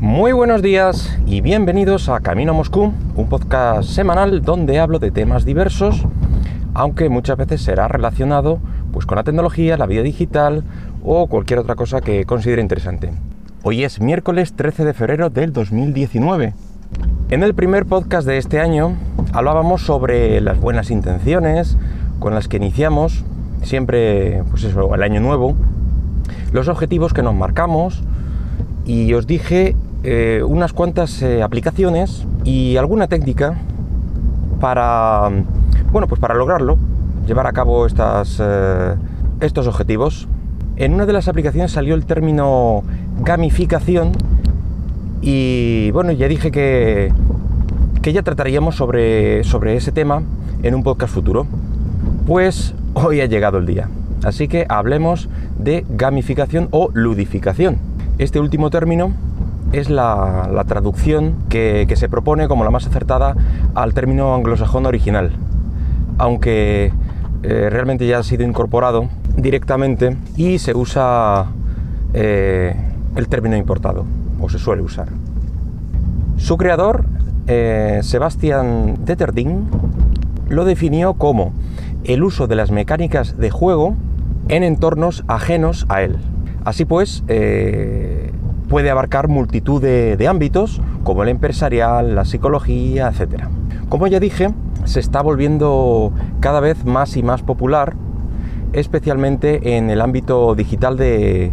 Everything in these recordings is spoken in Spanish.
Muy buenos días y bienvenidos a Camino a Moscú, un podcast semanal donde hablo de temas diversos, aunque muchas veces será relacionado pues, con la tecnología, la vida digital o cualquier otra cosa que considere interesante. Hoy es miércoles 13 de febrero del 2019. En el primer podcast de este año hablábamos sobre las buenas intenciones con las que iniciamos siempre pues eso, el año nuevo, los objetivos que nos marcamos y os dije eh, unas cuantas eh, aplicaciones y alguna técnica para, bueno, pues para lograrlo, llevar a cabo estas, eh, estos objetivos. En una de las aplicaciones salió el término gamificación y bueno, ya dije que, que ya trataríamos sobre, sobre ese tema en un podcast futuro. Pues hoy ha llegado el día. Así que hablemos de gamificación o ludificación. Este último término es la, traducción que, se propone como la más acertada al término anglosajón original, aunque eh, realmente ya ha sido incorporado directamente y se usa eh, el término importado, o se suele usar. Su creador, eh, Sebastian Detterding, lo definió como el uso de las mecánicas de juego en entornos ajenos a él. Así pues, puede abarcar multitud de, ámbitos, como el empresarial, la psicología, etc. Como ya dije, se está volviendo cada vez más y más popular, especialmente en el ámbito digital de,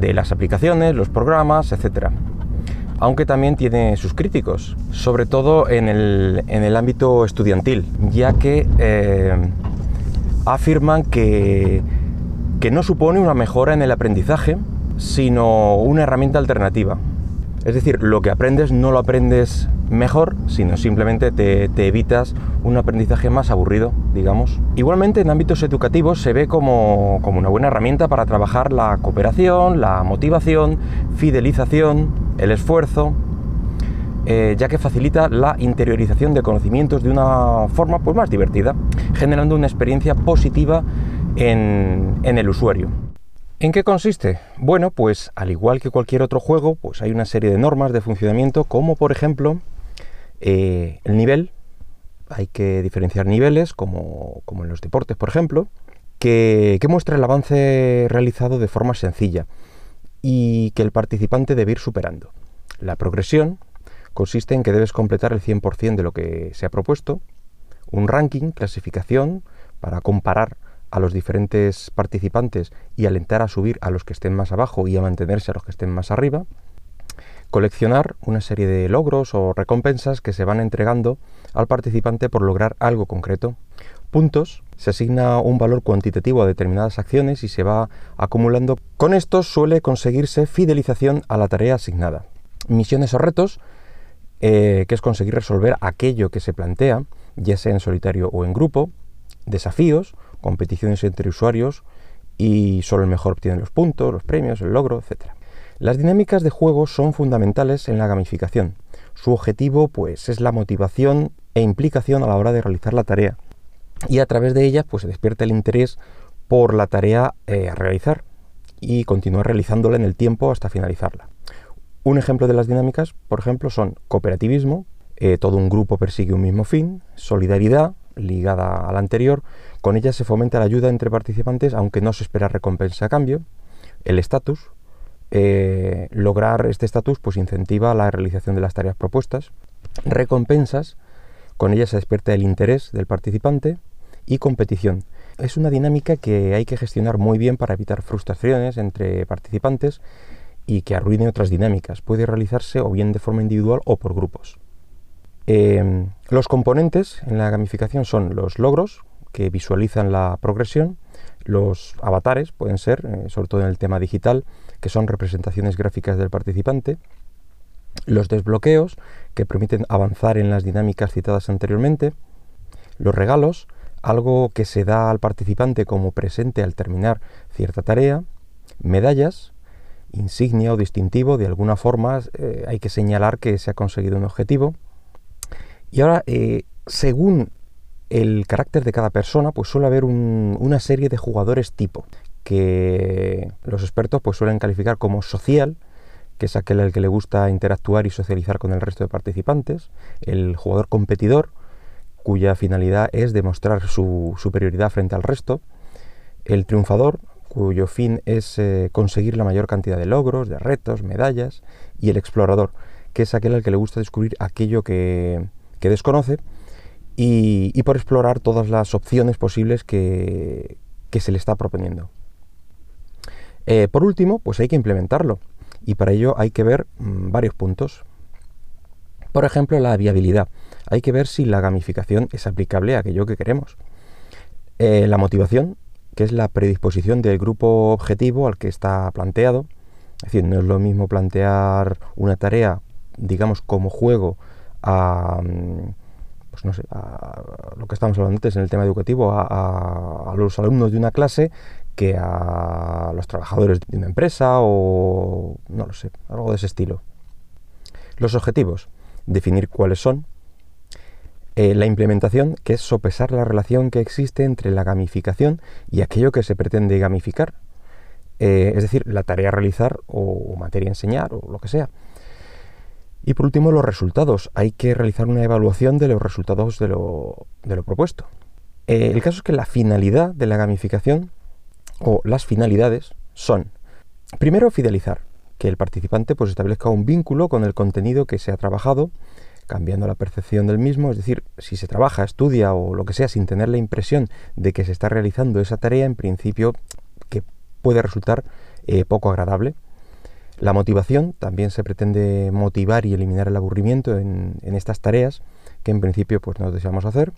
las aplicaciones, los programas, etc. Aunque también tiene sus críticos, sobre todo en el, ámbito estudiantil, ya que eh, afirman que, que no supone una mejora en el aprendizaje, sino una herramienta alternativa. Es decir, lo que aprendes no lo aprendes mejor, sino simplemente te, evitas un aprendizaje más aburrido, digamos. Igualmente en ámbitos educativos se ve como, una buena herramienta para trabajar la cooperación, la motivación, fidelización, el esfuerzo, eh, ya que facilita la interiorización de conocimientos de una forma pues, más divertida, generando una experiencia positiva en el usuario. ¿En qué consiste? Bueno, pues al igual que cualquier otro juego, pues hay una serie de normas de funcionamiento, como por ejemplo eh, el nivel. Hay que diferenciar niveles, como, en los deportes, por ejemplo, que, que, muestra el avance realizado de forma sencilla y que el participante debe ir superando. La progresión consiste en que debes completar el 100% de lo que se ha propuesto, un ranking, clasificación, para comparar a los diferentes participantes y alentar a subir a los que estén más abajo y a mantenerse a los que estén más arriba. Coleccionar una serie de logros o recompensas que se van entregando al participante por lograr algo concreto. Puntos. Se asigna un valor cuantitativo a determinadas acciones y se va acumulando. Con esto suele conseguirse fidelización a la tarea asignada. Misiones o retos, eh, que es conseguir resolver aquello que se plantea, ya sea en solitario o en grupo. Desafíos, competiciones entre usuarios y solo el mejor obtiene los puntos, los premios, el logro, etc. Las dinámicas de juego son fundamentales en la gamificación. Su objetivo pues es la motivación e implicación a la hora de realizar la tarea y a través de ellas pues se despierta el interés por la tarea eh, a realizar y continuar realizándola en el tiempo hasta finalizarla. Un ejemplo de las dinámicas, por ejemplo, son cooperativismo, eh, todo un grupo persigue un mismo fin, solidaridad, ligada a la anterior, con ella se fomenta la ayuda entre participantes aunque no se espera recompensa a cambio. El estatus, eh, lograr este estatus pues incentiva la realización de las tareas propuestas. Recompensas, con ella se despierta el interés del participante. Y competición. Es una dinámica que hay que gestionar muy bien para evitar frustraciones entre participantes y que arruine otras dinámicas. Puede realizarse o bien de forma individual o por grupos. Eh, los componentes en la gamificación son los logros, que visualizan la progresión. Los avatares pueden ser, eh, sobre todo en el tema digital, que son representaciones gráficas del participante. Los desbloqueos, que permiten avanzar en las dinámicas citadas anteriormente. Los regalos, algo que se da al participante como presente al terminar cierta tarea. Medallas, insignia o distintivo, de alguna forma eh, hay que señalar que se ha conseguido un objetivo. Y ahora, eh, según el carácter de cada persona, pues suele haber una serie de jugadores tipo, que los expertos pues suelen calificar como social, que es aquel al que le gusta interactuar y socializar con el resto de participantes, el jugador competidor, cuya finalidad es demostrar su superioridad frente al resto, el triunfador, cuyo fin es eh, conseguir la mayor cantidad de logros, de retos, medallas, y el explorador, que es aquel al que le gusta descubrir aquello que, desconoce y, por explorar todas las opciones posibles que, se le está proponiendo. Eh, por último, pues hay que implementarlo y para ello hay que ver mm, varios puntos. Por ejemplo, la viabilidad. Hay que ver si la gamificación es aplicable a aquello que queremos. Eh, la motivación, que es la predisposición del grupo objetivo al que está planteado. Es decir, no es lo mismo plantear una tarea, digamos, como juego a, mm, pues no sé, a lo que estamos hablando antes en el tema educativo, a, los alumnos de una clase que a los trabajadores de una empresa o no lo sé, algo de ese estilo. Los objetivos, definir cuáles son. Eh, la implementación, que es sopesar la relación que existe entre la gamificación y aquello que se pretende gamificar. Eh, es decir, la tarea a realizar o materia a enseñar o lo que sea. Y por último, los resultados. Hay que realizar una evaluación de los resultados de lo, propuesto. Eh, el caso es que la finalidad de la gamificación o las finalidades son, primero, fidelizar, que el participante pues, establezca un vínculo con el contenido que se ha trabajado, cambiando la percepción del mismo, es decir, si se trabaja, estudia o lo que sea sin tener la impresión de que se está realizando esa tarea, en principio que puede resultar eh, poco agradable. La motivación, también se pretende motivar y eliminar el aburrimiento en, estas tareas que en principio pues, no deseamos hacer.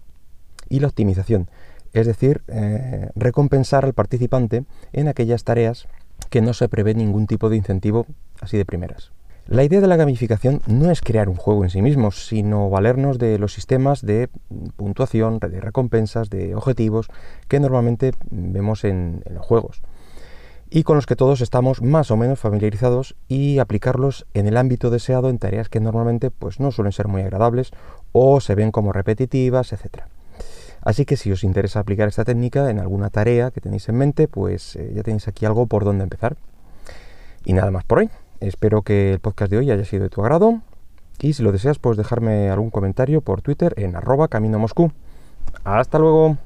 Y la optimización, es decir, eh, recompensar al participante en aquellas tareas que no se prevé ningún tipo de incentivo así de primeras. La idea de la gamificación no es crear un juego en sí mismo, sino valernos de los sistemas de puntuación, de recompensas, de objetivos que normalmente vemos en, los juegos y con los que todos estamos más o menos familiarizados y aplicarlos en el ámbito deseado en tareas que normalmente pues, no suelen ser muy agradables o se ven como repetitivas, etc. Así que si os interesa aplicar esta técnica en alguna tarea que tenéis en mente, pues eh, ya tenéis aquí algo por donde empezar. Y nada más por hoy. Espero que el podcast de hoy haya sido de tu agrado. Y si lo deseas, puedes dejarme algún comentario por Twitter en arroba camino Moscú. Hasta luego.